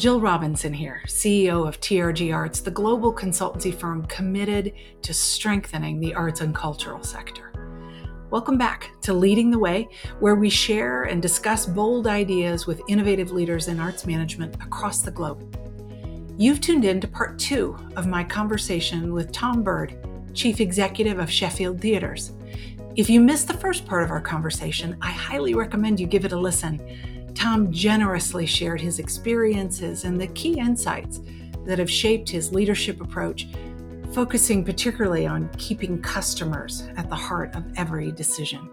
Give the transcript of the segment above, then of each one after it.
Jill Robinson here, CEO of TRG Arts, the global consultancy firm committed to strengthening the arts and cultural sector. Welcome back to Leading the Way, where we share and discuss bold ideas with innovative leaders in arts management across the globe. You've tuned in to part two of my conversation with Tom Bird, Chief Executive of Sheffield Theatres. If you missed the first part of our conversation, I highly recommend you give it a listen. Tom generously shared his experiences and the key insights that have shaped his leadership approach, focusing particularly on keeping customers at the heart of every decision.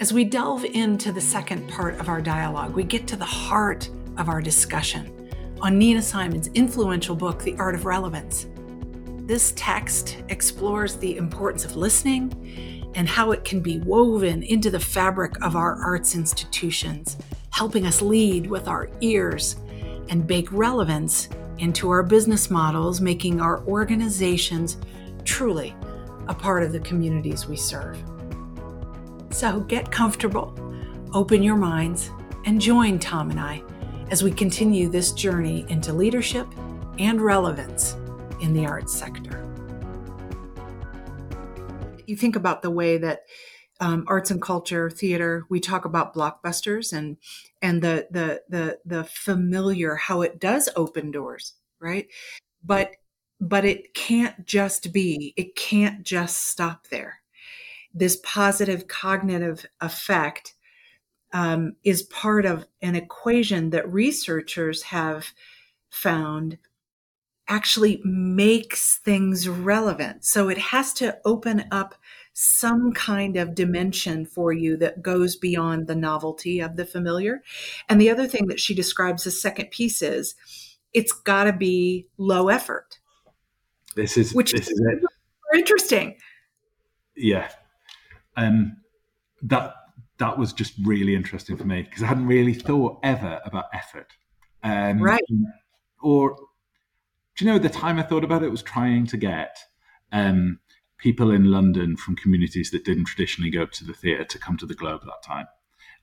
As we delve into the second part of our dialogue, we get to the heart of our discussion on Nina Simon's influential book, The Art of Relevance. This text explores the importance of listening and how it can be woven into the fabric of our arts institutions, helping us lead with our ears and bake relevance into our business models, making our organizations truly a part of the communities we serve. So get comfortable, open your minds, and join Tom and I as we continue this journey into leadership and relevance in the arts sector you think about the way that um, arts and culture theater we talk about blockbusters and and the the the the familiar how it does open doors right? But but it can't just be it can't just stop there. This positive cognitive effect um, is part of an equation that researchers have found actually makes things relevant. So it has to open up some kind of dimension for you that goes beyond the novelty of the familiar. And the other thing that she describes the second piece is it's got to be low effort. This is which this is, is interesting. Yeah. Um that that was just really interesting for me because I hadn't really thought ever about effort. Um, right. Or do you know the time I thought about it was trying to get um, people in London from communities that didn't traditionally go to the theatre to come to the Globe at that time.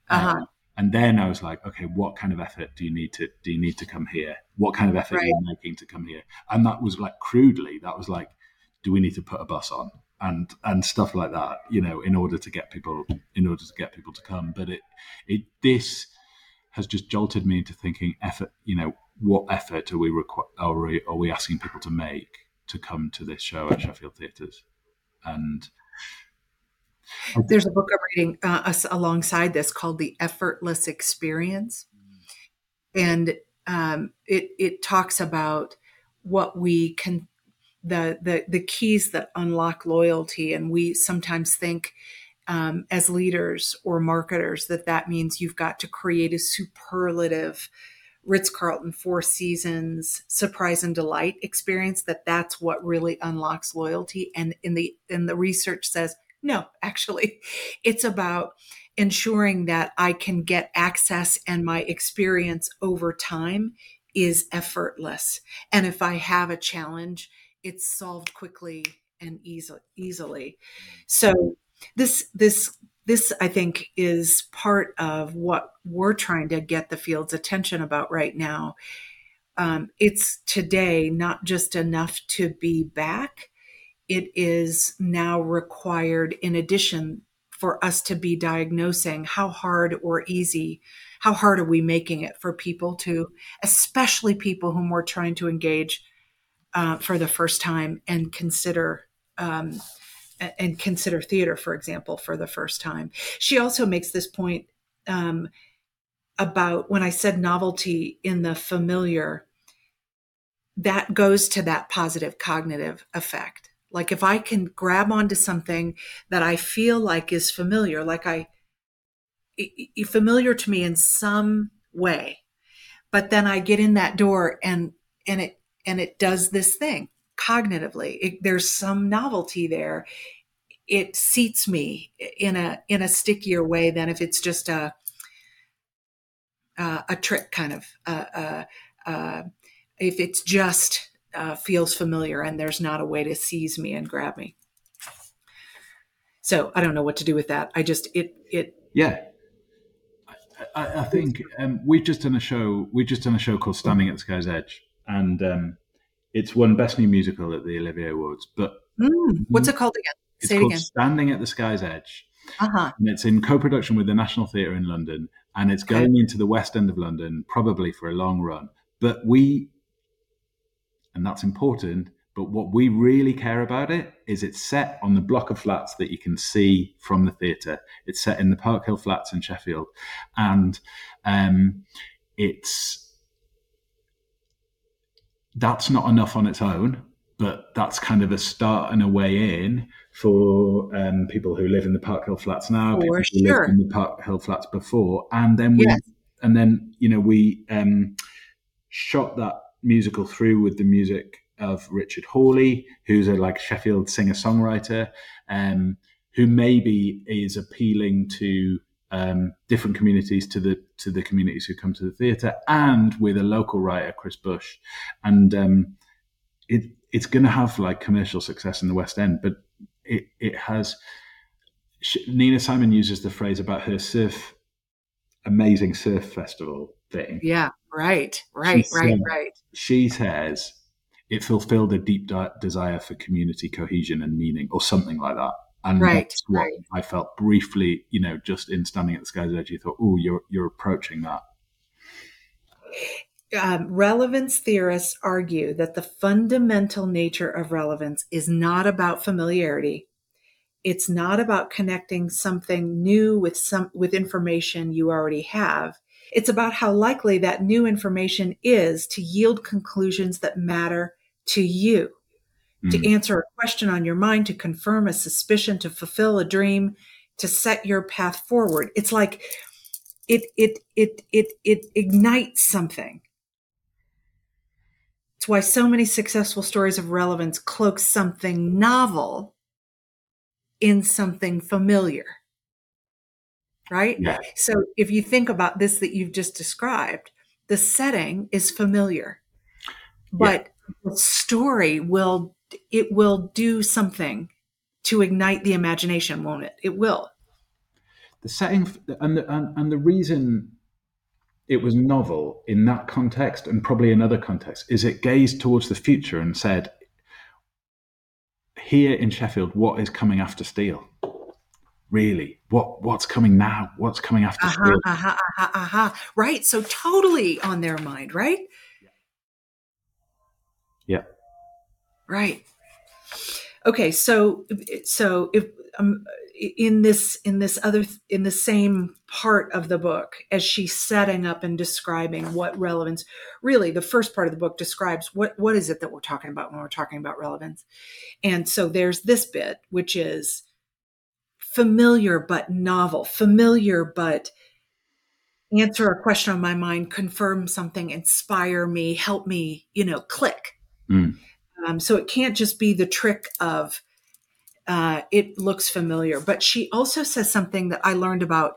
Uh-huh. Um, and then I was like, okay, what kind of effort do you need to do you need to come here? What kind of effort right. are you making to come here? And that was like crudely, that was like, do we need to put a bus on? And and stuff like that, you know, in order to get people in order to get people to come. But it it this has just jolted me into thinking effort, you know, what effort are we, requ- are we are we asking people to make to come to this show at Sheffield Theatres? And there's a book I'm reading uh, alongside this called The Effortless Experience, and um, it it talks about what we can the the the keys that unlock loyalty, and we sometimes think. Um, as leaders or marketers, that that means you've got to create a superlative Ritz Carlton Four Seasons surprise and delight experience that that's what really unlocks loyalty. And in the in the research says no, actually, it's about ensuring that I can get access and my experience over time is effortless. And if I have a challenge, it's solved quickly and easy, easily. So this this this i think is part of what we're trying to get the field's attention about right now. Um, it's today not just enough to be back. It is now required in addition for us to be diagnosing how hard or easy how hard are we making it for people to especially people whom we're trying to engage uh, for the first time and consider um, and consider theater, for example, for the first time. She also makes this point um, about when I said novelty in the familiar, that goes to that positive cognitive effect. Like if I can grab onto something that I feel like is familiar, like I familiar to me in some way, but then I get in that door and and it and it does this thing cognitively. It, there's some novelty there. It seats me in a in a stickier way than if it's just a uh, a trick kind of. Uh, uh, if it's just uh, feels familiar and there's not a way to seize me and grab me. So I don't know what to do with that. I just it it yeah. I, I think um, we've just done a show. We've just done a show called Standing at the Sky's Edge, and um, it's won Best New Musical at the Olivier Awards. But mm, what's it called again? It's Say it called again. Standing at the Sky's Edge, Uh-huh. and it's in co-production with the National Theatre in London, and it's Okay. going into the West End of London probably for a long run. But we, and that's important. But what we really care about it is it's set on the block of flats that you can see from the theatre. It's set in the Park Hill Flats in Sheffield, and um, it's that's not enough on its own, but that's kind of a start and a way in for um, people who live in the Park Hill Flats now, people who sure. lived in the Park Hill Flats before, and then we Yes. and then you know we um, shot that musical through with the music of Richard Hawley, who's a like Sheffield singer songwriter, um, who maybe is appealing to um, different communities to the to the communities who come to the theatre, and with a local writer, Chris Bush, and um, it it's going to have like commercial success in the West End, but it it has. Sh- Nina Simon uses the phrase about her surf, amazing surf festival thing. Yeah, right, right, She right, said- right. She says it fulfilled a deep desire for community cohesion and meaning, or something like that. And Right, that's what right. I felt briefly, you know, just in standing at the sky's edge. You thought, oh, you're you're approaching that. um, relevance theorists argue that the fundamental nature of relevance is not about familiarity. It's not about connecting something new with some with information you already have. It's about how likely that new information is to yield conclusions that matter to you, to Mm. answer a question on your mind, to confirm a suspicion, to fulfill a dream, to set your path forward. It's like it it it it it ignites something. It's why so many successful stories of relevance cloak something novel in something familiar. Right? Yeah, So if you think about this that you've just described, the setting is familiar. But the story will it will do something to ignite the imagination, won't it? It will. the setting and the, and, and the reason it was novel in that context and probably in other contexts is it gazed towards the future and said, here in Sheffield, what is coming after steel? Really, what what's coming now? What's coming after Aha, steel? aha, aha, aha. Right. So totally on their mind, right? Yeah. Right. Okay. So, so if um, in this in this other in the same part of the book, as she's setting up and describing what relevance, really, the first part of the book describes what what is it that we're talking about when we're talking about relevance, and so there's this bit which is familiar but novel, familiar but answer a question on my mind, confirm something, inspire me, help me, you know, click. Mm. Um, so it can't just be the trick of uh, it looks familiar. But she also says something that I learned about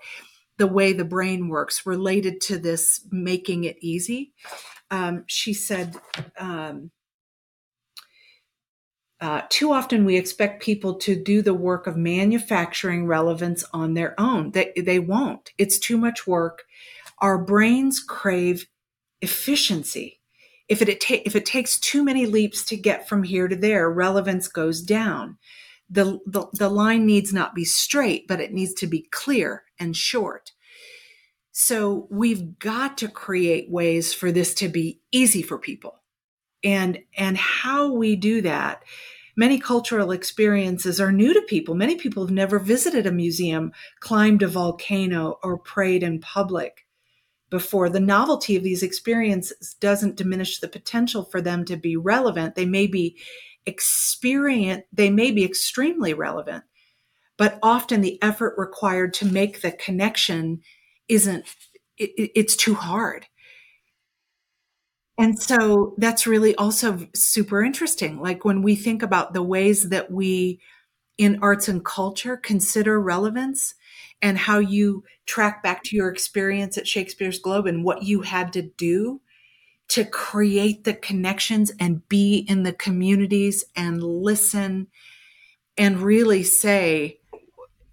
the way the brain works related to this making it easy. Um, she said, um, uh, too often we expect people to do the work of manufacturing relevance on their own. They, they won't. It's too much work. Our brains crave efficiency. If it, it ta- if it takes too many leaps to get from here to there, relevance goes down. The, the, the line needs not be straight, but it needs to be clear and short. So we've got to create ways for this to be easy for people. And, and how we do that, many cultural experiences are new to people. Many people have never visited a museum, climbed a volcano, or prayed in public before. The novelty of these experiences doesn't diminish the potential for them to be relevant. They may be experience, they may be extremely relevant, but often the effort required to make the connection isn't, it, it- it's too hard. And so that's really also super interesting. Like when we think about the ways that we in arts and culture consider relevance and how you track back to your experience at Shakespeare's Globe and what you had to do to create the connections and be in the communities and listen and really say,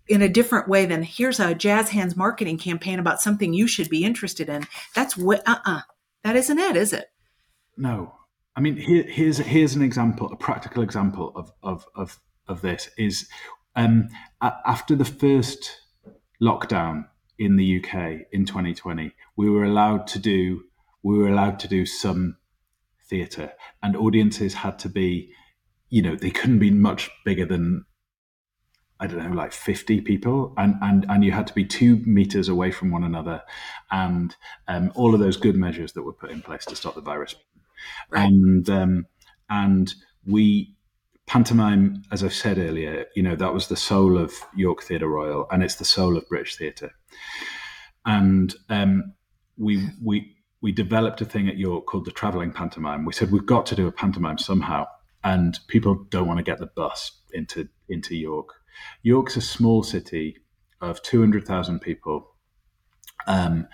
in a different way than here's a jazz hands marketing campaign about something you should be interested in. That's what uh-uh. That isn't it, is it? No. I mean, here, here's here's an example, a practical example of of of, of this is um, after the first lockdown in the UK in 2020, we were allowed to do we were allowed to do some theatre, and audiences had to be, you know, they couldn't be much bigger than I don't know, like 50 people, and, and, and you had to be two meters away from one another, and um, all of those good measures that were put in place to stop the virus. Right. And um, and we pantomime, as I've said earlier, you know that was the soul of York Theatre Royal, and it's the soul of British theatre. And um, we we we developed a thing at York called the travelling pantomime. We said we've got to do a pantomime somehow, and people don't want to get the bus into into York York's a small city of 200,000 people, um,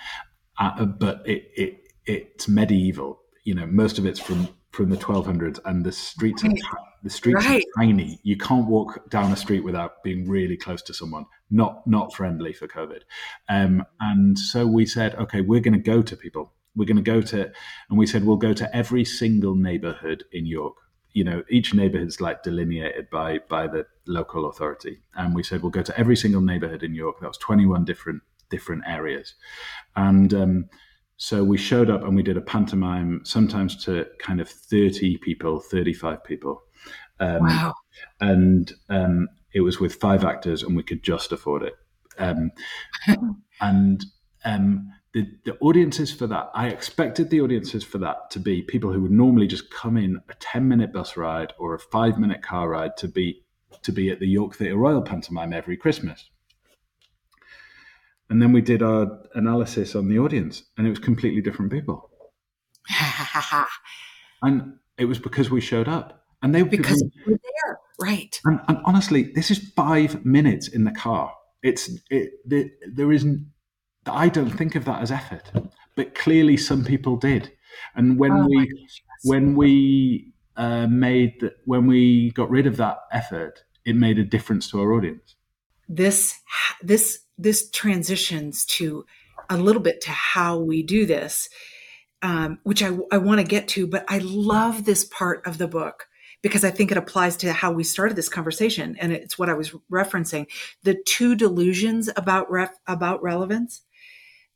uh, but it, it, it's medieval. You know, most of it's from from the 1200s, and the streets right. are the streets right. are tiny. You can't walk down a street without being really close to someone. Not not friendly for COVID. Um, and so we said, okay, we're going to go to people. We're going to go to, and we said we'll go to every single neighborhood in York you know each neighborhood is like delineated by by the local authority and we said we'll go to every single neighborhood in york that was 21 different different areas and um, so we showed up and we did a pantomime sometimes to kind of 30 people 35 people. Um, wow. and um, it was with five actors and we could just afford it. Um, and um, the, the audiences for that, I expected the audiences for that to be people who would normally just come in a 10 minute bus ride or a five minute car ride to be to be at the York Theatre Royal pantomime every Christmas. And then we did our analysis on the audience, and it was completely different people. and it was because we showed up, and they because we were there, right? And, and, honestly, this is five minutes in the car. It's it, it there isn't I don't think of that as effort, but clearly some people did. And when oh we gosh, when we uh, made that when we got rid of that effort, it made a difference to our audience. This this this transitions to a little bit to how we do this, um, which I, I want to get to. But I love this part of the book because I think it applies to how we started this conversation, and it's what I was referencing: the two delusions about ref, about relevance.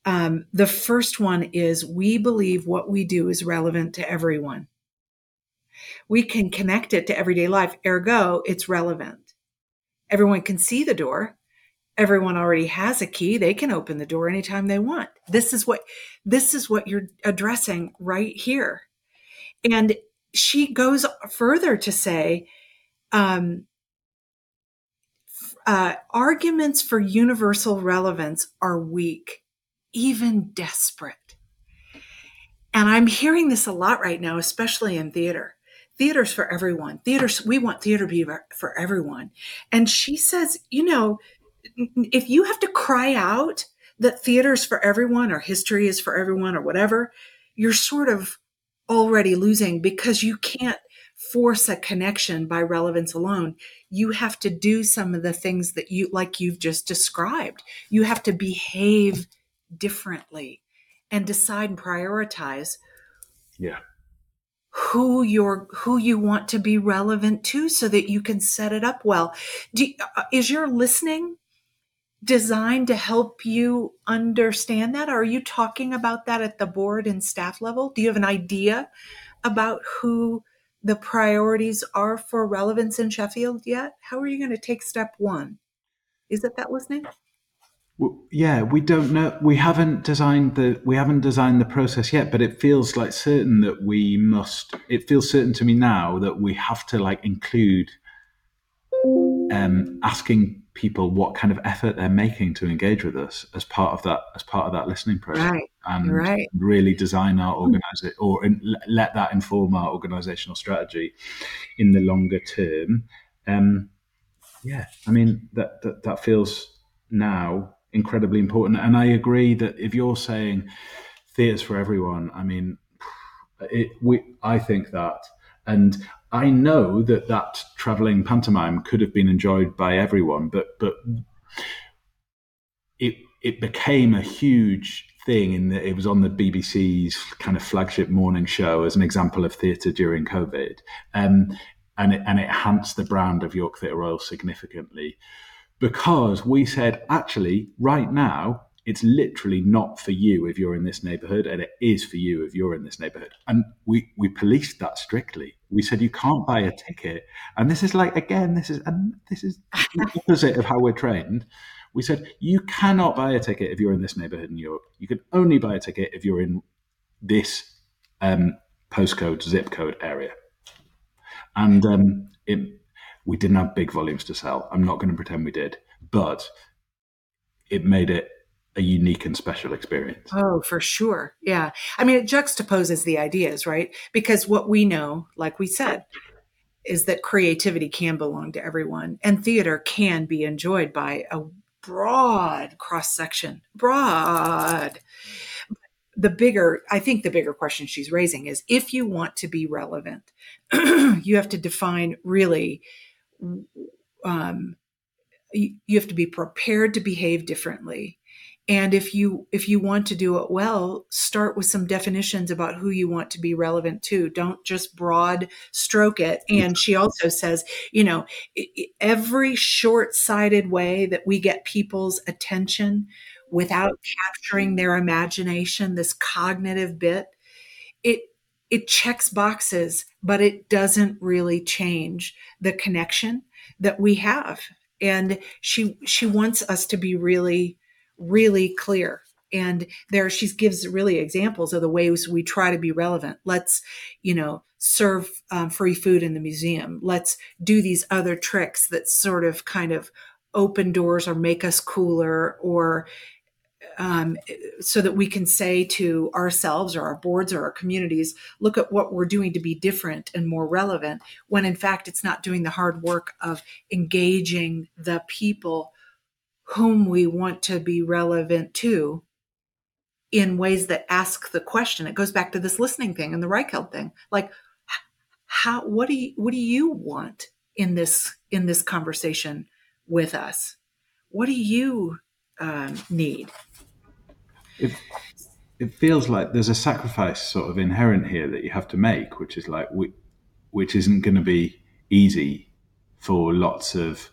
Um, the first one is we believe what we do is relevant to everyone. We can connect it to everyday life, ergo, it's relevant. Everyone can see the door. Everyone already has a key. They can open the door anytime they want. This is what this is what you're addressing right here. And she goes further to say, um, uh, arguments for universal relevance are weak even desperate. And I'm hearing this a lot right now, especially in theater. Theater's for everyone. Theater's, we want theater to be for everyone. And she says, you know, if you have to cry out that theater's for everyone or history is for everyone or whatever, you're sort of already losing because you can't force a connection by relevance alone. You have to do some of the things that you, like you've just described. You have to behave differently and decide and prioritize yeah who you're who you want to be relevant to so that you can set it up well Do, uh, is your listening designed to help you understand that? Are you talking about that at the board and staff level? Do you have an idea about who the priorities are for relevance in sheffield yet? How are you going to take step one? Is it that listening? Yeah we don't know we haven't designed the we haven't designed the process yet but it feels like certain that we must it feels certain to me now that we have to like include um asking people what kind of effort they're making to engage with us as part of that as part of that listening process right. and right. really design our organize it or in, let that inform our organizational strategy in the longer term um yeah i mean that that, that feels now incredibly important. And I agree that if you're saying theatre's for everyone, I mean, it, we, I think that, and I know that that traveling pantomime could have been enjoyed by everyone, but but it it became a huge thing in that it was on the BBC's kind of flagship morning show as an example of theatre during COVID, um, and it, and it enhanced the brand of York Theatre Royal significantly because we said actually right now it's literally not for you if you're in this neighborhood and it is for you if you're in this neighborhood. And we we policed that strictly we said you can't buy a ticket and this is like again this is and this is the opposite of how we're trained we said you cannot buy a ticket if you're in this neighborhood in York. You can only buy a ticket if you're in this um, postcode, zip code area. And um, it, we didn't have big volumes to sell. I'm not going to pretend we did, but it made it a unique and special experience. Oh, for sure. Yeah. I mean, it juxtaposes the ideas, right? Because what we know, like we said, is that creativity can belong to everyone and theater can be enjoyed by a broad cross section, broad. The bigger, I think the bigger question she's raising is if you want to be relevant, you have to define really, um, you have to be prepared to behave differently and if you if you want to do it well start with some definitions about who you want to be relevant to. Don't just broad stroke it. And she also says you know every short-sighted way that we get people's attention without capturing their imagination this cognitive bit it it checks boxes but it doesn't really change the connection that we have. And she she wants us to be really really clear. And there she gives really examples of the ways we try to be relevant. Let's you know serve um, free food in the museum. Let's do these other tricks that sort of kind of open doors or make us cooler or um, so that we can say to ourselves or our boards or our communities look at what we're doing to be different and more relevant when in fact it's not doing the hard work of engaging the people whom we want to be relevant to in ways that ask the question. It goes back to this listening thing and the Reichheld thing. Like, how? What do you? What do you want in this in this conversation with us? What do you um, need? It, it feels like there's a sacrifice sort of inherent here that you have to make, which is like, we, which isn't going to be easy for lots of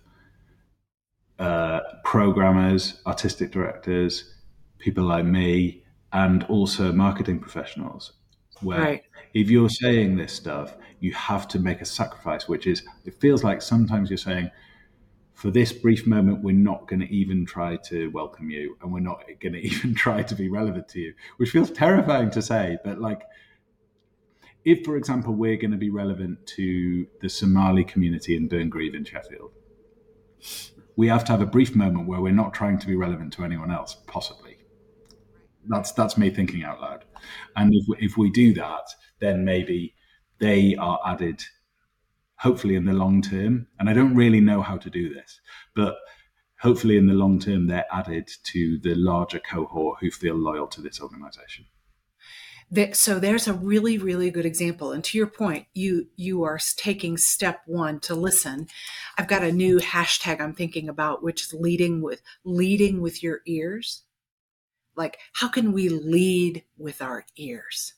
uh, programmers, artistic directors, people like me, and also marketing professionals. Where right. if you're saying this stuff, you have to make a sacrifice, which is, it feels like sometimes you're saying, for this brief moment, we're not going to even try to welcome you and we're not going to even try to be relevant to you, which feels terrifying to say. But like, if, for example, we're going to be relevant to the Somali community in Burngreave in Sheffield, we have to have a brief moment where we're not trying to be relevant to anyone else, possibly. That's that's me thinking out loud. And if we, if we do that, then maybe they are added, hopefully in the long term. And I don't really know how to do this, but hopefully in the long term, they're added to the larger cohort who feel loyal to this organization so there's a really really good example and to your point you you are taking step one to listen. I've got a new hashtag i'm thinking about which is leading with leading with your ears. Like how can we lead with our ears?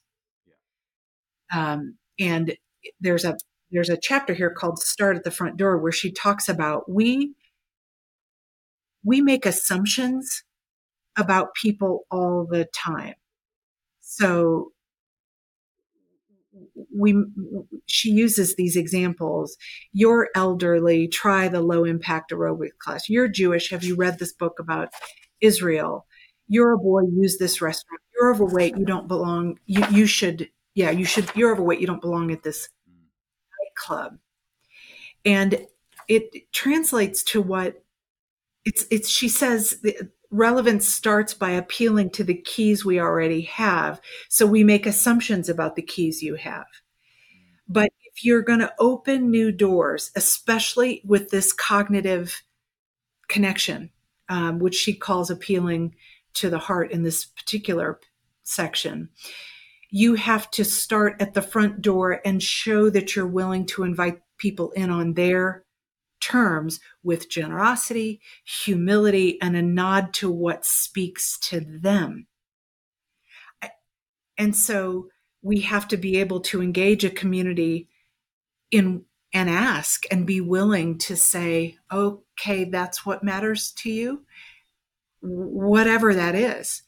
Um, and there's a there's a chapter here called start at the front door where she talks about we we make assumptions about people all the time so we she uses these examples you're elderly try the low impact aerobic class. You're jewish. Have you read this book about israel? You're a boy. Use this restaurant. You're overweight. You don't belong. You, you should yeah you should you're overweight. You don't belong at this nightclub. And it translates to what it's it's she says relevance starts by appealing to the keys we already have. So we make assumptions about the keys you have. But if you're going to open new doors, especially with this cognitive connection, um, which she calls appealing to the heart in this particular section, you have to start at the front door and show that you're willing to invite people in on their terms with generosity, humility, and a nod to what speaks to them. And so we have to be able to engage a community in and ask and be willing to say, okay, that's what matters to you, whatever that is,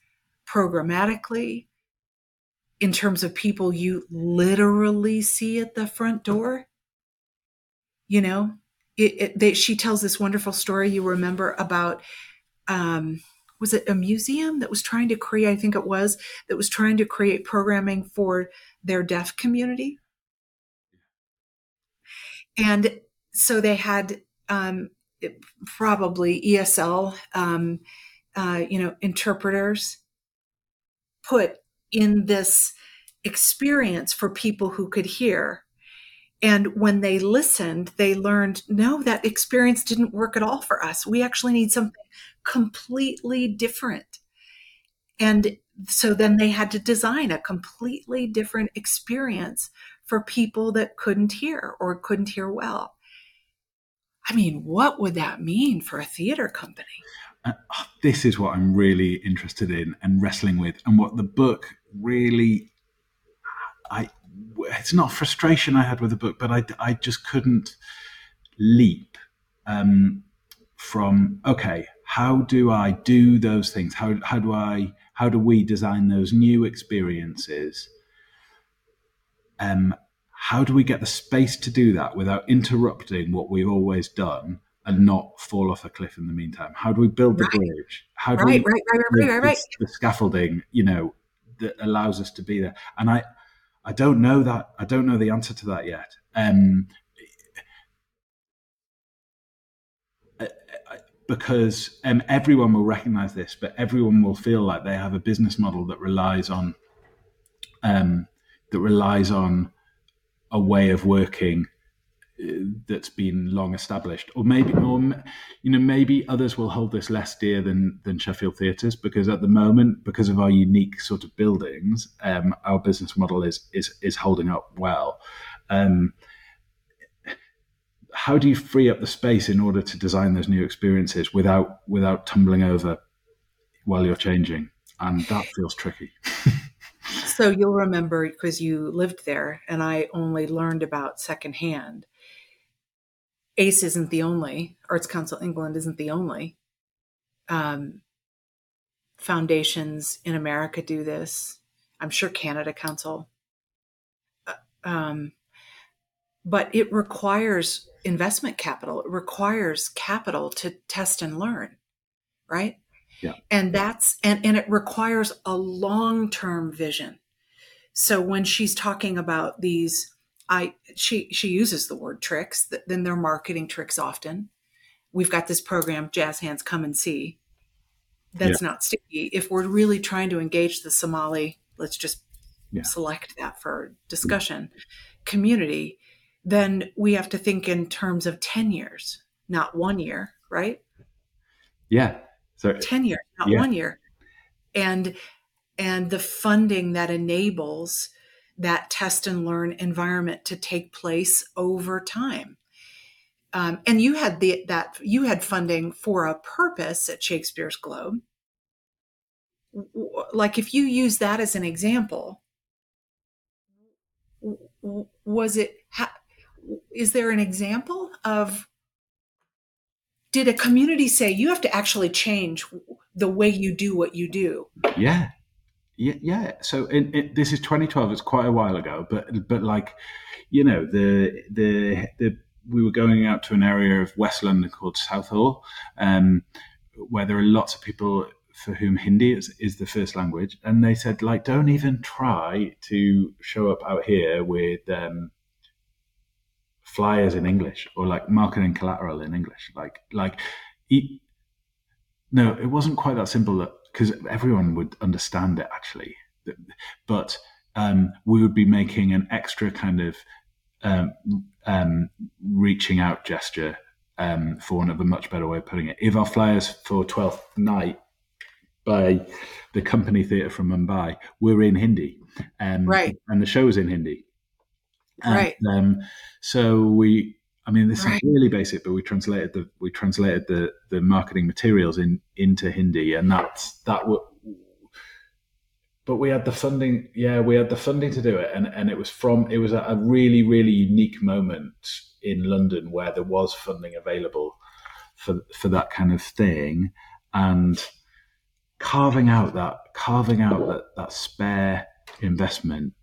programmatically, in terms of people you literally see at the front door. You know, it, it, they, she tells this wonderful story you remember about um, was it a museum that was trying to create i think it was that was trying to create programming for their deaf community? And so they had um, probably ASL um, uh, you know interpreters put in this experience for people who could hear and when they listened, they learned, no, that experience didn't work at all for us. We actually need something completely different. And so then they had to design a completely different experience for people that couldn't hear or couldn't hear well. I mean, what would that mean for a theater company? Uh, this is what I'm really interested in and wrestling with, and what the book really I it's not frustration I had with the book, but I, I just couldn't leap um, from okay, how do I do those things? How how do I how do we design those new experiences? Um, how do we get the space to do that without interrupting what we've always done and not fall off a cliff in the meantime? How do we build the right. bridge? How do right, we right, right, right, right, right. The, the scaffolding, you know, that allows us to be there? And I I don't know that. I don't know the answer to that yet. Um, because um, everyone will recognize this, but everyone will feel like they have a business model that relies on um, that relies on a way of working that's been long established, or maybe, or you know, maybe others will hold this less dear than than Sheffield Theatres because at the moment, because of our unique sort of buildings, um, our business model is is is holding up well. Um, how do you free up the space in order to design those new experiences without without tumbling over while you're changing? And that feels tricky. so you'll remember because you lived there, and I only learned about secondhand ACE isn't the only, Arts Council England isn't the only. Um, foundations in America do this. I'm sure Canada Council. Uh, um, but it requires investment capital. It requires capital to test and learn, right? Yeah. And that's and and it requires a long-term vision. So when she's talking about these I she she uses the word tricks. Then they're marketing tricks often. We've got this program, Jazz Hands Come and See. That's yeah. not sticky. If we're really trying to engage the Somali, let's just yeah. select that for mm-hmm. discussion. Yeah. Community, then we have to think in terms of ten years, not one year, right? Yeah. So ten years, not one year, and and the funding that enables that test and learn environment to take place over time. Um, and you had the, that you had funding for a purpose at Shakespeare's Globe. Like if you use that as an example, was it? Is there an example of? Did a community say you have to actually change the way you do what you do? Yeah, yeah, yeah. So in, this is 2012. It's quite a while ago, but but like, you know, the the the we were going out to an area of West London called Southall, um, where there are lots of people for whom Hindi is, is the first language, and they said like, don't even try to show up out here with um, flyers in English or like marketing collateral in English. Like like, no, it wasn't quite that simple. That because everyone would understand it actually. But um, we would be making an extra kind of um, um, reaching out gesture, um, for one of a much better way of putting it. If our flyers for Twelfth Night by the Company Theatre from Mumbai were in Hindi, um, right, and the show was in Hindi, and, right. Um, so we I mean, this right. is really basic, but we translated the we translated the the marketing materials in into Hindi, and that's that. W- but we had the funding. Yeah, we had the funding to do it, and and it was from it was a, a really really unique moment in London where there was funding available for for that kind of thing, and carving out that carving out that that spare investment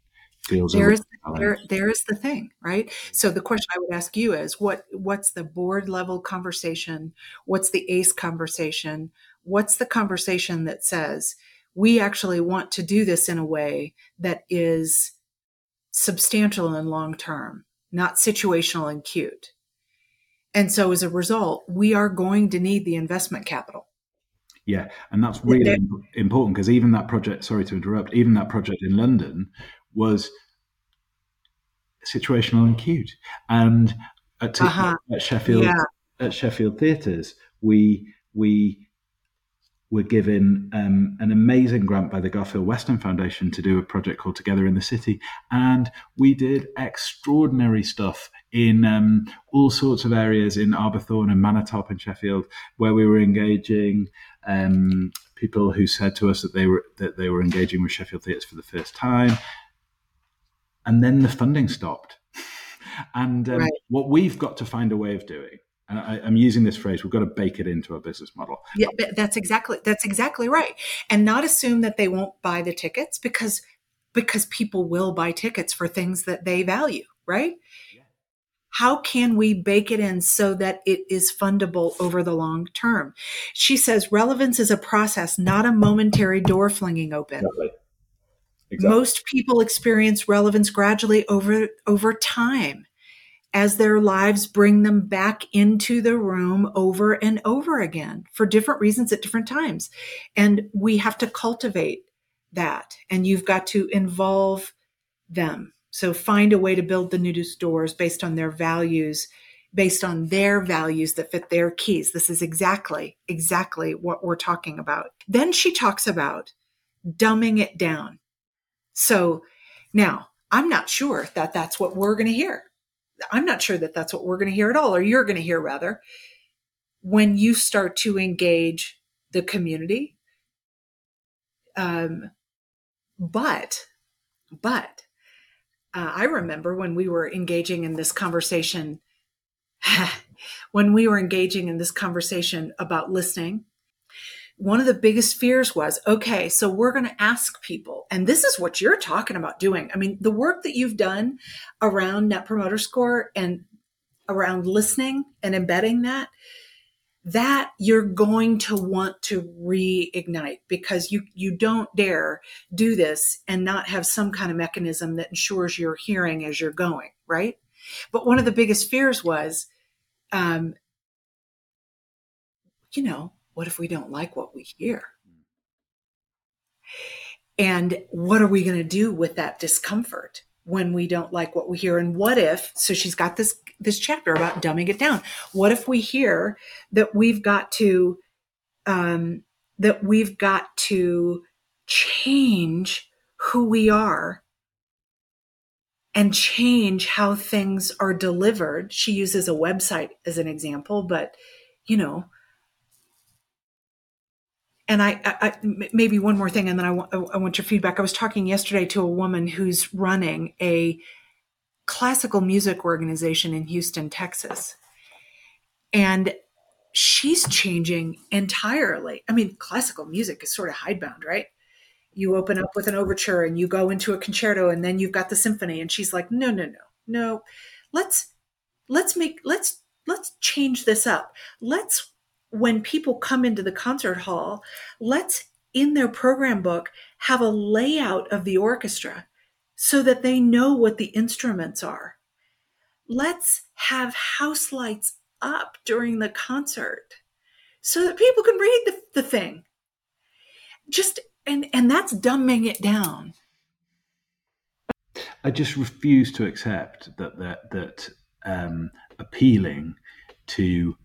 feels there's there, there's the thing right? So the question i would ask you is what what's the board level conversation? What's the ACE conversation? What's the conversation that says we actually want to do this in a way that is substantial and long term not situational and cute? And so as a result we are going to need the investment capital. Yeah, and that's really important because even that project, sorry to interrupt, even that project in London was situational and cute. And at, uh-huh. at Sheffield yeah. at Sheffield Theatres, we we were given um, an amazing grant by the Garfield Weston Foundation to do a project called Together in the City, and we did extraordinary stuff in um, all sorts of areas in Arbourthorne and Manor Top in Sheffield, where we were engaging um, people who said to us that they were that they were engaging with Sheffield Theatres for the first time, and then the funding stopped. and um, right. what we've got to find a way of doing and I, am using this phrase we've got to bake it into our business model yeah that's exactly that's exactly right and not assume that they won't buy the tickets because because people will buy tickets for things that they value right how can we bake it in so that it is fundable over the long term? She says relevance is a process, not a momentary door flinging open. Exactly. Exactly. Most people experience relevance gradually over over time as their lives bring them back into the room over and over again for different reasons at different times. And we have to cultivate that and you've got to involve them so find a way to build the nudist doors based on their values, based on their values that fit their keys. This is exactly, exactly what we're talking about. Then she talks about dumbing it down. So now I'm not sure that that's what we're going to hear. I'm not sure that that's what we're going to hear at all, or you're going to hear rather, when you start to engage the community. Um, but, but uh, I remember when we were engaging in this conversation, when we were engaging in this conversation about listening, one of the biggest fears was okay, so we're going to ask people, and this is what you're talking about doing. I mean, the work that you've done around Net Promoter Score and around listening and embedding that that you're going to want to reignite because you you don't dare do this and not have some kind of mechanism that ensures you're hearing as you're going right but one of the biggest fears was um you know what if we don't like what we hear? And what are we going to do with that discomfort when we don't like what we hear? And what if so she's got this this chapter about dumbing it down. What if we hear that we've got to um that we've got to change who we are and change how things are delivered? She uses a website as an example but you know and I, I, maybe one more thing, and then I want, I want your feedback. I was talking yesterday to a woman who's running a classical music organization in Houston, Texas, and she's changing entirely. I mean, classical music is sort of hidebound, right? You open up with an overture and you go into a concerto, and then you've got the symphony. And she's like, "No, no, no, no. Let's let's make let's let's change this up. Let's when people come into the concert hall, let's in their program book have a layout of the orchestra so that they know what the instruments are. Let's have house lights up during the concert so that people can read the, the thing. Just and and that's dumbing it down. I just refuse to accept that that that um, appealing to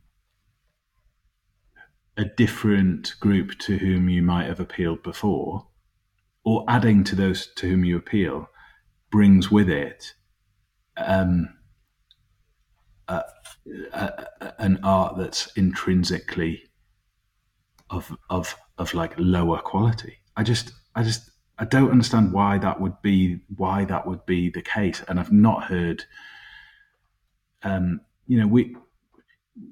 a different group to whom you might have appealed before, or adding to those to whom you appeal, brings with it um, a, a, an art that's intrinsically of of of like lower quality. I just I just I don't understand why that would be why that would be the case, and I've not heard. Um, you know, we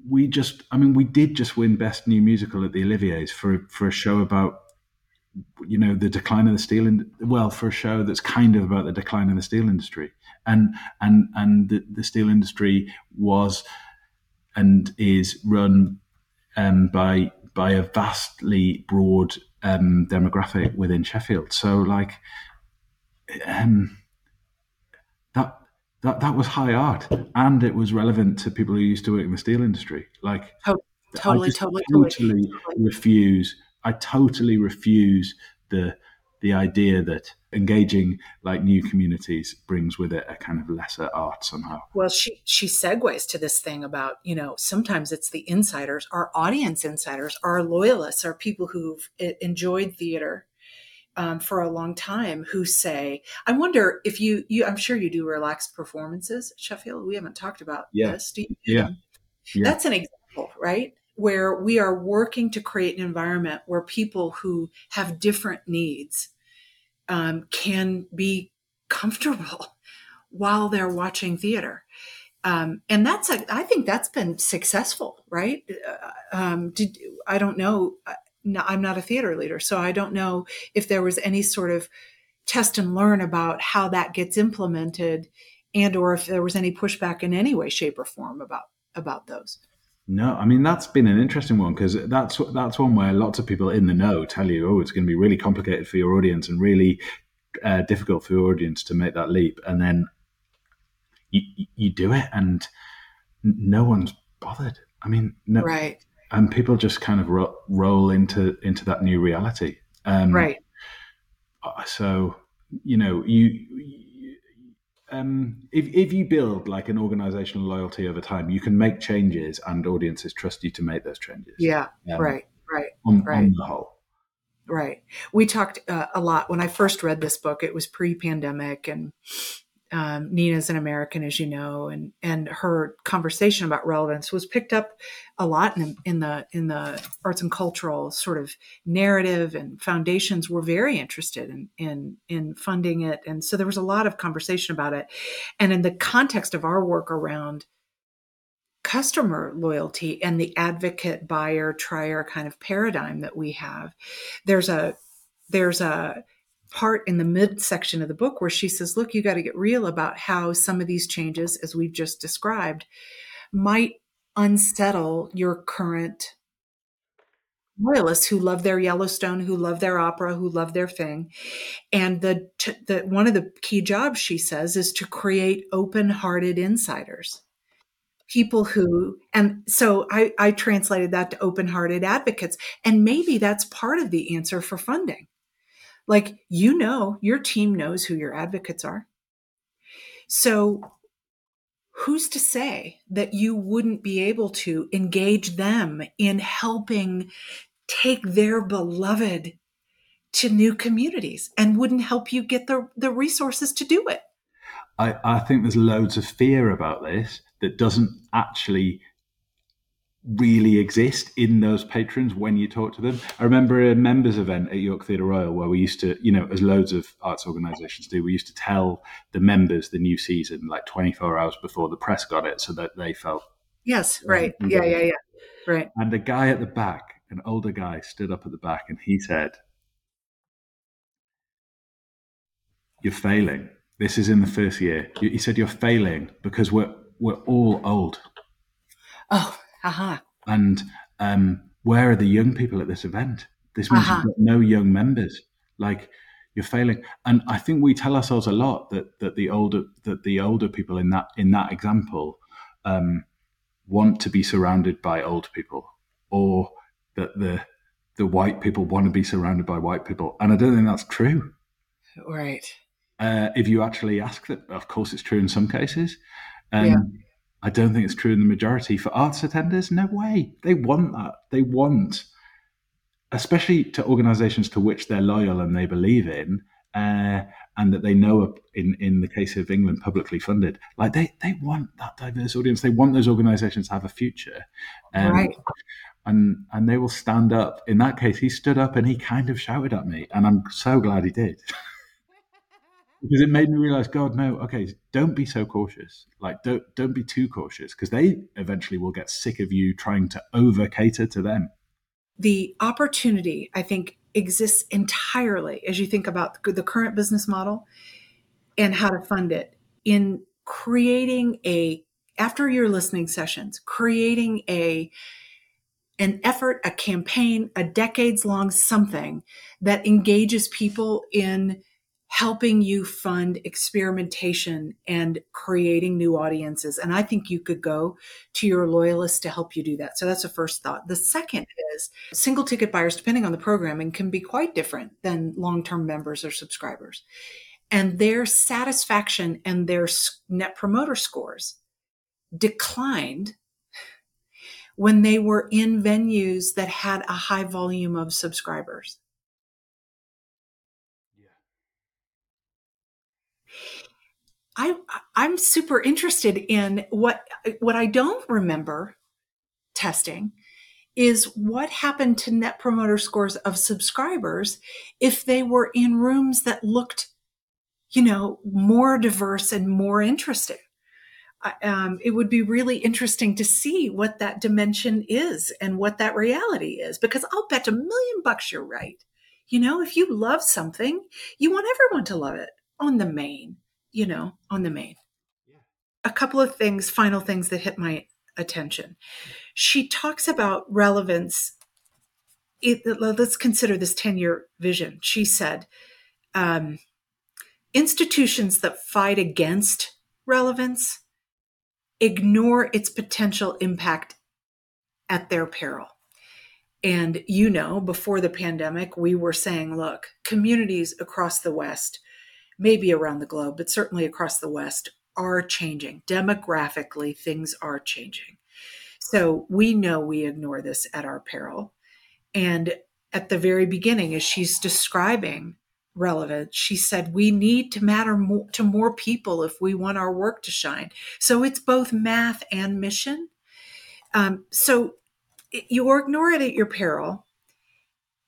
we just I mean we did just win best new musical at the Olivier's for for a show about you know the decline of the steel in well for a show that's kind of about the decline of the steel industry and and and the, the steel industry was and is run um, by by a vastly broad um, demographic within Sheffield. So like um, that that was high art, and it was relevant to people who used to work in the steel industry. Like totally, totally, totally, totally refuse. I totally refuse the the idea that engaging like new communities brings with it a kind of lesser art somehow. Well, she she segues to this thing about you know sometimes it's the insiders, our audience insiders, our loyalists, our people who've eh, enjoyed theater um, for a long time who say, I wonder if you you I'm sure you do relaxed performances, Sheffield. We haven't talked about yeah. this. Do yeah. yeah. That's an example, right? Where we are working to create an environment where people who have different needs um, can be comfortable while they're watching theater. Um, and that's a, I think that's been successful, right? Uh, um, did, I don't know. No, I'm not a theater leader, so I don't know if there was any sort of test and learn about how that gets implemented, and or if there was any pushback in any way, shape, or form about about those. No, I mean that's been an interesting one because that's that's one where lots of people in the know tell you, oh, it's going to be really complicated for your audience and really uh, difficult for your audience to make that leap, and then you you do it, and no one's bothered. I mean, no, right? And people just kind of ro- roll into into that new reality, um, right? Uh, so you know, you um, if, if you build like an organizational loyalty over time, you can make changes and audiences trust you to make those changes. Yeah, um, right, right, on, right. On the whole. Right. We talked uh, a lot when I first read this book. It was pre-pandemic, and um, Nina's an American, as you know, and and her conversation about relevance was picked up a lot in, in the in the arts and cultural sort of narrative, and foundations were very interested in in in funding it, and so there was a lot of conversation about it, and in the context of our work around customer loyalty and the advocate buyer trier kind of paradigm that we have, there's a there's a part in the mid section of the book where she says, look, you got to get real about how some of these changes, as we've just described, might unsettle your current loyalists who love their Yellowstone, who love their opera, who love their thing. And the, the one of the key jobs she says is to create open-hearted insiders. People who, and so I, I translated that to open hearted advocates. And maybe that's part of the answer for funding like, you know, your team knows who your advocates are. So, who's to say that you wouldn't be able to engage them in helping take their beloved to new communities and wouldn't help you get the, the resources to do it? I, I think there's loads of fear about this that doesn't actually really exist in those patrons when you talk to them. I remember a members event at York Theatre Royal where we used to, you know, as loads of arts organisations do, we used to tell the members the new season like 24 hours before the press got it so that they felt. Yes, right. Um, yeah, yeah, yeah. Right. And a guy at the back, an older guy, stood up at the back and he said, You're failing. This is in the first year. He said, You're failing because we're, we're all old. Oh, uh-huh. And um, where are the young people at this event? This means uh-huh. you've got no young members. Like you're failing. And I think we tell ourselves a lot that that the older that the older people in that in that example um, want to be surrounded by old people, or that the the white people want to be surrounded by white people. And I don't think that's true. Right. Uh, if you actually ask that, of course, it's true in some cases. Um, yeah. I don't think it's true in the majority. For arts attenders, no way. They want that. They want, especially to organisations to which they're loyal and they believe in, uh, and that they know in in the case of England publicly funded like they they want that diverse audience they want those organizations to have a future um, right and and they will stand up in that case he stood up and he kind of shouted at me and I'm so glad he did because it made me realize god no okay don't be so cautious. Like don't don't be too cautious because they eventually will get sick of you trying to over cater to them. The opportunity i think exists entirely as you think about the current business model and how to fund it. In creating a after your listening sessions creating a an effort a campaign a decades long something that engages people in helping you fund experimentation and creating new audiences. And I think you could go to your loyalists to help you do that. So that's the first thought. The second is single ticket buyers, depending on the programming, can be quite different than long term members or subscribers. And their satisfaction and their net promoter scores declined when they were in venues that had a high volume of subscribers. I I'm super interested in what what I don't remember testing is what happened to net promoter scores of subscribers if they were in rooms that looked you know more diverse and more interesting. Um, it would be really interesting to see what that dimension is and what that reality is because i'll bet a million bucks you're right. You know if you love something you want everyone to love it on the main you know, on the main. Yeah. A couple of things, final things that hit my attention. She talks about relevance. It, let's consider this 10 year vision. She said, um, institutions that fight against relevance ignore its potential impact at their peril. And you know, before the pandemic, we were saying, look, communities across the West maybe around the globe, but certainly across the West, are changing. Demographically, things are changing. So we know we ignore this at our peril. And at the very beginning, as she's describing relevance, she said, we need to matter more, to more people if we want our work to shine. So it's both math and mission. Um, so you ignore it at your peril.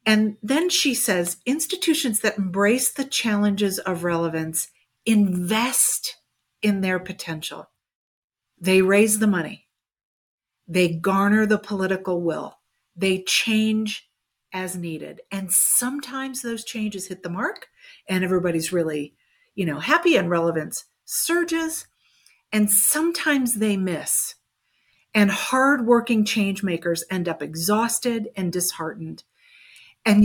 And then she says institutions that embrace the challenges of relevance invest in their potential. They raise the money, they garner the political will, they change as needed. And sometimes those changes hit the mark and everybody's really, you know, happy and relevance surges. And sometimes they miss. And hardworking change makers end up exhausted and disheartened and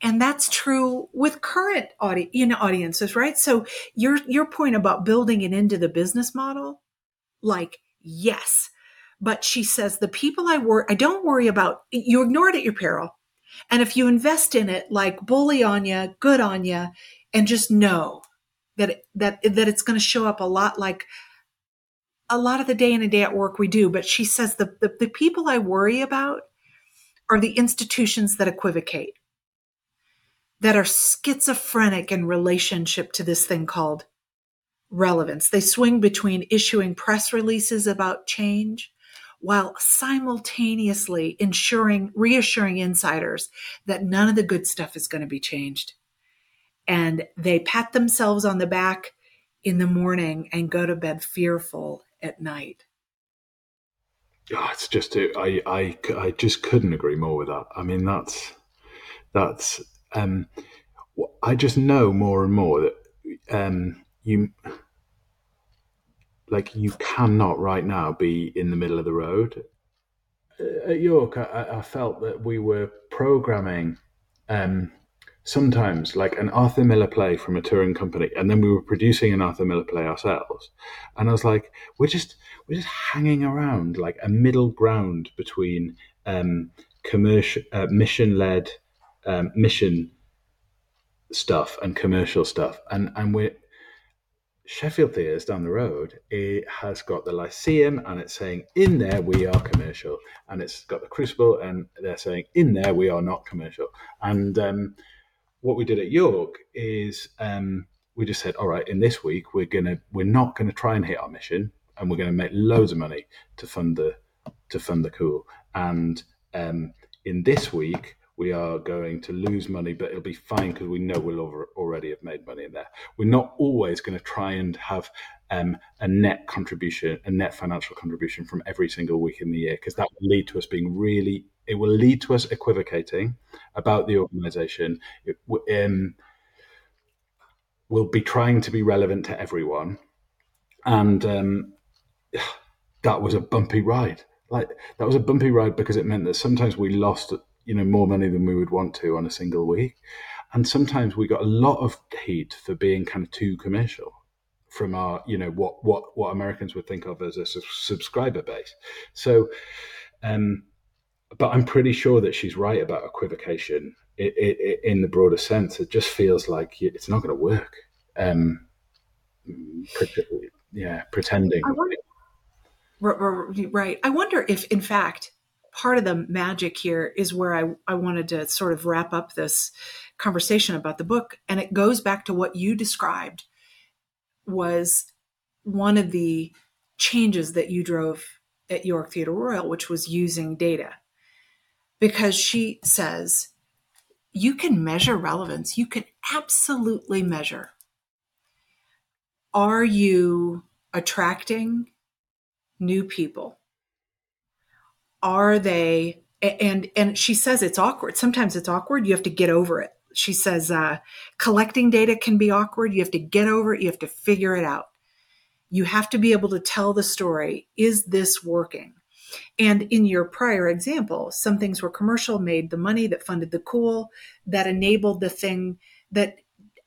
and that's true with current audi- audiences right? So your your point about building it into the business model like yes. But she says the people i worry i don't worry about you ignore it at your peril. And if you invest in it like bully on you good on you and just know that that that it's going to show up a lot like a lot of the day in and day at work we do. But she says the, the, the people i worry about are the institutions that equivocate, that are schizophrenic in relationship to this thing called relevance. They swing between issuing press releases about change while simultaneously ensuring, reassuring insiders that none of the good stuff is going to be changed. And they pat themselves on the back in the morning and go to bed fearful at night oh, it's just I, I I just couldn't agree more with that. I mean that's that's um, I just know more and more that um, you like you cannot right now be in the middle of the road. At York, I, I felt that we were programming um, sometimes like an Arthur Miller play from a touring company, and then we were producing an Arthur Miller play ourselves. And I was like, we're just we're just hanging around like a middle ground between um, commercial, uh, mission led, um, mission stuff and commercial stuff, and and we're Sheffield Theatres down the road, it has got the Lyceum and it's saying in there we are commercial. And it's got the Crucible and they're saying in there we are not commercial. And um, what we did at York is um, we just said, all right, in this week we're gonna we're not gonna try and hit our mission, and we're gonna make loads of money to fund the to fund the cool. And um, in this week we are going to lose money, but it'll be fine because we know we'll over, already have made money in there. We're not always going to try and have um, a net contribution, a net financial contribution from every single week in the year, because that will lead to us being really, it will lead to us equivocating about the organization. It, um, we'll be trying to be relevant to everyone. And um, that was a bumpy ride. Like that was a bumpy ride because it meant that sometimes we lost you know more money than we would want to on a single week and sometimes we got a lot of heat for being kind of too commercial from our you know what what what americans would think of as a subscriber base. So um but i'm pretty sure that she's right about equivocation it, it, in the broader sense. It just feels like it's not going to work. Um yeah pretending. Right. I wonder if in fact part of the magic here is where I, I wanted to sort of wrap up this conversation about the book. And it goes back to what you described was one of the changes that you drove at York Theatre Royal, which was using data. Because she says, you can measure relevance, you can absolutely measure. Are you attracting new people? are they and and she says it's awkward sometimes it's awkward you have to get over it she says uh, collecting data can be awkward. You have to get over it. You have to figure it out. You have to be able to tell the story. Is this working? And in your prior example some things were commercial made the money that funded the cool that enabled the thing that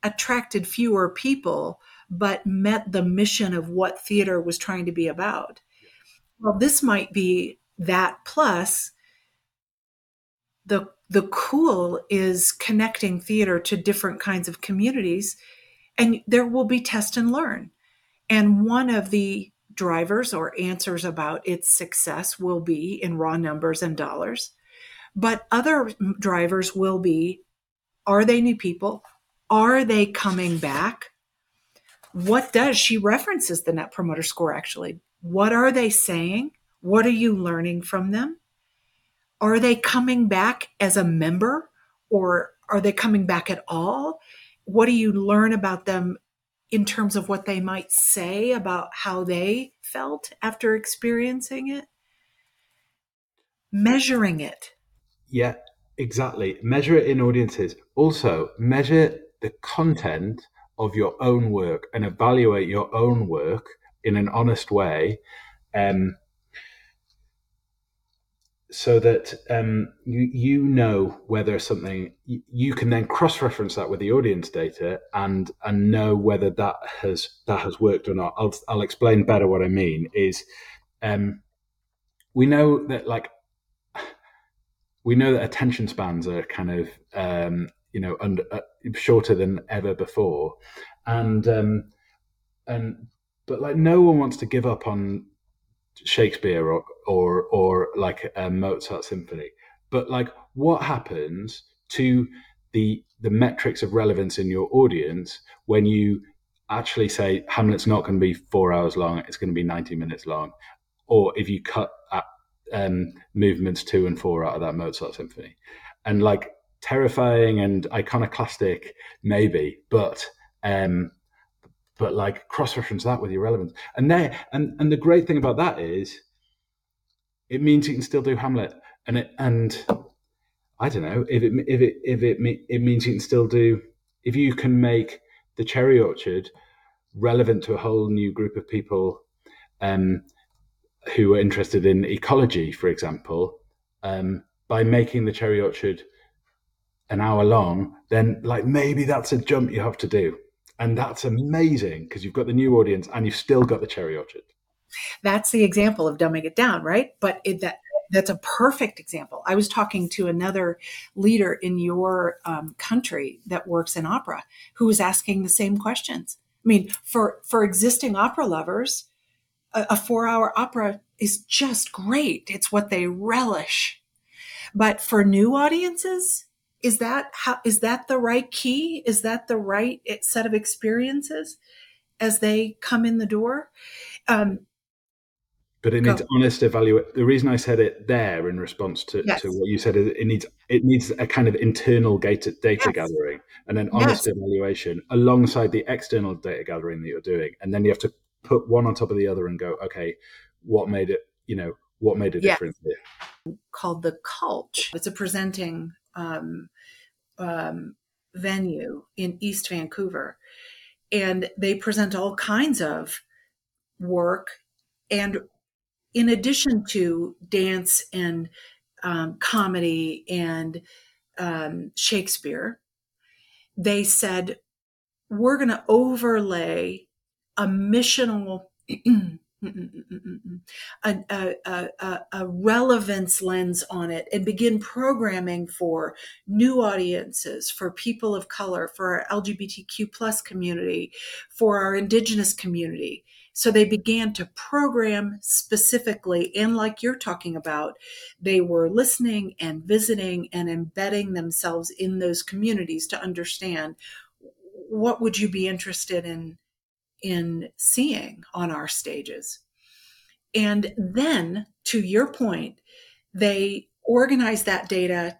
attracted fewer people but met the mission of what theater was trying to be about. Well this might be that plus the the cool is connecting theater to different kinds of communities and there will be test and learn. And one of the drivers or answers about its success will be in raw numbers and dollars but other drivers will be are they new people? Are they coming back? What does she references the net promoter score actually. What are they saying? What are you learning from them? Are they coming back as a member or are they coming back at all? What do you learn about them in terms of what they might say about how they felt after experiencing it? Measuring it. Yeah, exactly. Measure it in audiences. Also, measure the content of your own work and evaluate your own work in an honest way. Um, so that um, you you know whether something you can then cross reference that with the audience data and and know whether that has that has worked or not. I'll I'll explain better what I mean. Is um, we know that like we know that attention spans are kind of um, you know under uh, shorter than ever before, and um, and but like no one wants to give up on Shakespeare or or or like a Mozart symphony. But like, what happens to the the metrics of relevance in your audience when you actually say Hamlet's not going to be four hours long; it's going to be ninety minutes long, or if you cut um, movements two and four out of that Mozart symphony, and like terrifying and iconoclastic, maybe, but um, but like cross reference that with your relevance. And there, and and the great thing about that is, it means you can still do Hamlet, and it and I don't know if it if it if it it means you can still do if you can make the Cherry Orchard relevant to a whole new group of people um, who are interested in ecology, for example, um, by making the Cherry Orchard an hour long, then like maybe that's a jump you have to do and that's amazing because you've got the new audience and you've still got the cherry orchard. That's the example of dumbing it down right? But it, that that's a perfect example. I was talking to another leader in your um, country that works in opera who was asking the same questions. I mean for for existing opera lovers a, a four hour opera is just great. It's what they relish. But for new audiences is that how is that the right key is that the right set of experiences as they come in the door um, but it needs Go. honest evaluation. The reason I said it there in response to, yes. to what you said is it needs it needs a kind of internal data, data yes. gathering and then honest yes. evaluation alongside the external data gathering that you're doing, and then you have to put one on top of the other and go, okay, what made it? You know, what made a difference here? Called the Cultch It's a presenting um, um, venue in East Vancouver, and they present all kinds of work. And in addition to dance and um, comedy and um, Shakespeare, they said, we're going to overlay a missional, Mm, mm, mm, a, a, a, a, relevance lens on it and begin programming for new audiences, for people of color, for our LGBTQ plus community, for our indigenous community. So they began to program specifically. And like you're talking about, they were listening and visiting and embedding themselves in those communities to understand what would you be interested in in seeing on our stages. And then to your point, they organize that data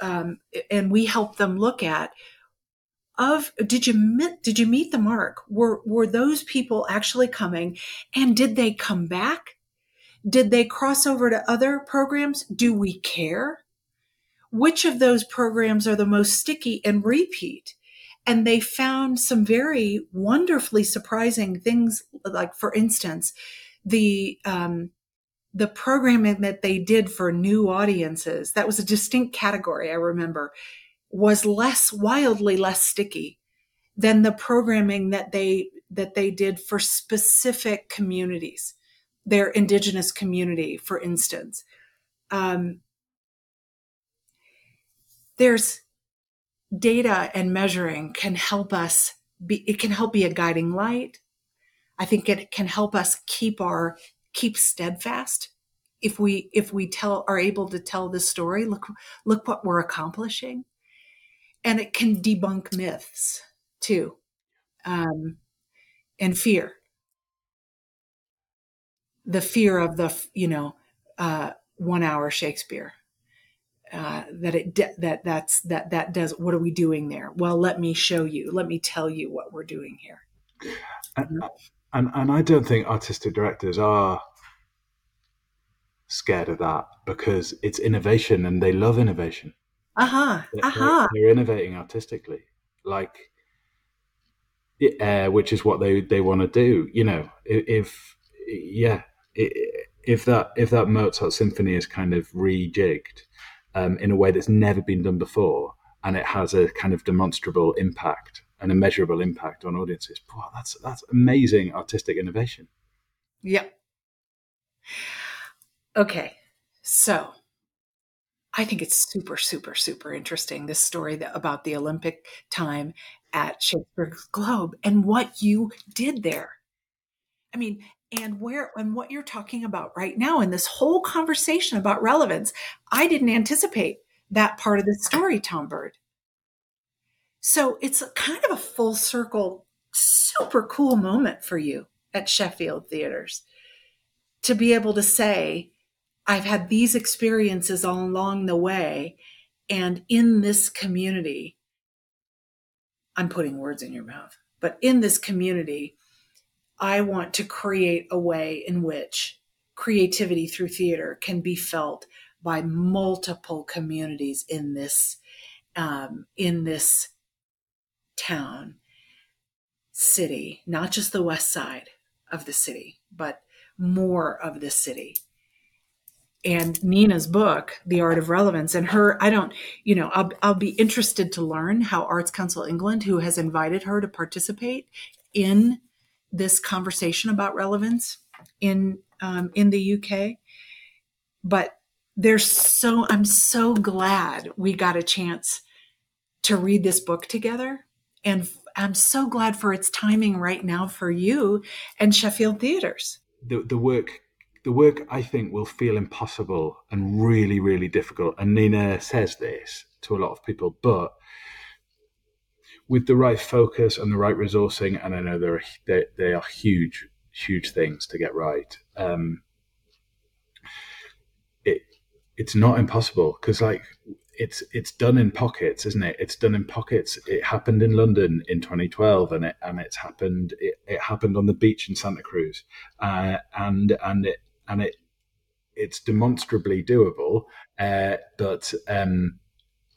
um, and we help them look at of did you meet did you meet the mark? Were were those people actually coming? And did they come back? Did they cross over to other programs? Do we care? Which of those programs are the most sticky and repeat and they found some very wonderfully surprising things like for instance the um, the programming that they did for new audiences that was a distinct category i remember was less wildly less sticky than the programming that they that they did for specific communities their indigenous community for instance. Um, there's data and measuring can help us be it can help be a guiding light. I think it can help us keep our keep steadfast. If we if we tell are able to tell the story look look what we're accomplishing. And it can debunk myths too um, and fear. The fear of the you know uh, one hour shakespeare uh, that it de- that that's that that does what are we doing there? Well let me show you let me tell you what we're doing here. And, and, and i don't think artistic directors are scared of that because it's innovation and they love innovation. Uh-huh they're, uh-huh. they're, innovating artistically like uh, which is what they they want to do you know if, yeah if that if that mozart symphony is kind of rejigged um, in a way that's never been done before and it has a kind of demonstrable impact and a measurable impact on audiences. Wow that's that's amazing artistic innovation. Yep okay so I think it's super, super, super interesting this story that, about the Olympic time at Shakespeare's Globe and what you did there. I mean, and where and what you're talking about right now in this whole conversation about relevance, I didn't anticipate that part of the story, Tom Bird. So it's kind of a full circle, super cool moment for you at Sheffield Theaters to be able to say, I've had these experiences all along the way. And in this community, I'm putting words in your mouth, but in this community, I want to create a way in which creativity through theater can be felt by multiple communities in this um, in this town city not just the west side of the city but more of the city. And Nina's book, The Art of Relevance, and her, I don't, you know, I'll, I'll be interested to learn how Arts Council England, who has invited her to participate in this conversation about relevance in um, in the UK. But there's so I'm so glad we got a chance to read this book together, and I'm so glad for its timing right now for you and Sheffield Theaters. The the work the work I think will feel impossible and really, really difficult. And Nina says this to a lot of people, but with the right focus and the right resourcing, and I know they're they, they are huge, huge things to get right. Um, it it's not impossible because like it's it's done in pockets, isn't it? It's done in pockets. It happened in London in 2012, and it and it's happened. It, it happened on the beach in Santa Cruz, uh, and and it and it it's demonstrably doable. Uh, but um,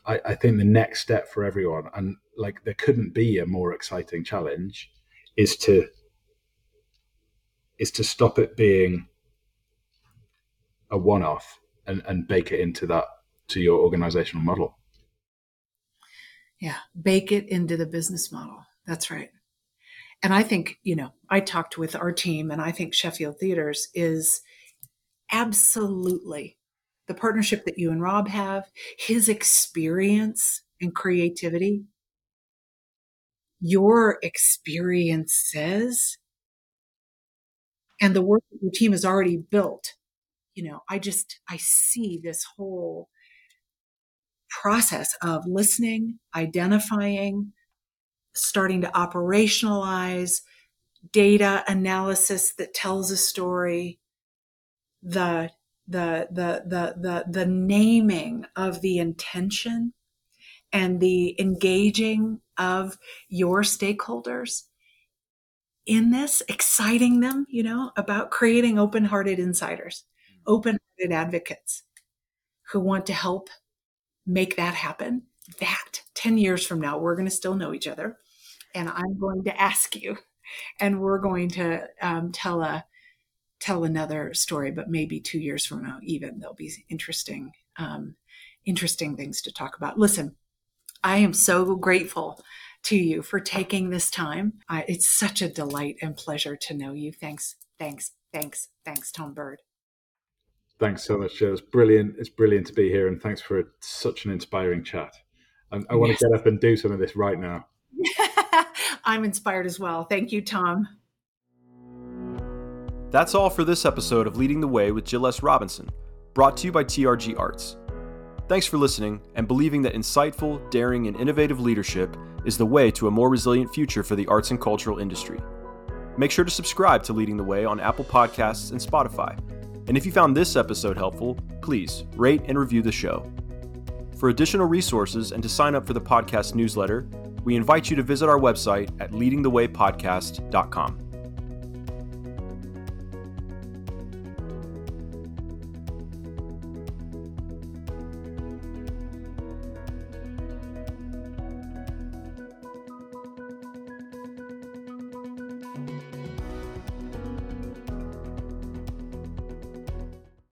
I, I think the next step for everyone, and like there couldn't be a more exciting challenge, is to is to stop it being a one-off and, and bake it into that to your organizational model. Yeah, bake it into the business model. That's right. And I think, you know, I talked with our team and I think Sheffield Theaters is absolutely the partnership that you and Rob have, his experience and creativity, your experiences, and the work that your team has already built. You know, I just, I see this whole process of listening, identifying, starting to operationalize data analysis that tells a story, the the the the the, the naming of the intention and the engaging of your stakeholders in this, exciting them, you know, about creating open hearted insiders, open hearted advocates who want to help make that happen, that 10 years from now, we're going to still know each other. And I'm going to ask you, and we're going to um, tell a tell another story, but maybe two years from now, even there'll be interesting, um, interesting things to talk about. Listen, I am so grateful to you for taking this time. I, it's such a delight and pleasure to know you. Thanks, thanks, thanks, thanks, Tom Bird. Thanks so much, Jill. It's brilliant. It's brilliant to be here, and thanks for such an inspiring chat. I, I want yes. to get up and do some of this right now. I'm inspired as well. Thank you, Tom. That's all for this episode of Leading the Way with Jill S. Robinson, brought to you by TRG Arts. Thanks for listening and believing that insightful, daring, and innovative leadership is the way to a more resilient future for the arts and cultural industry. Make sure to subscribe to Leading the Way on Apple Podcasts and Spotify and if you found this episode helpful, please rate and review the show. For additional resources and to sign up for the podcast newsletter, we invite you to visit our website at leadingthewaypodcast.com.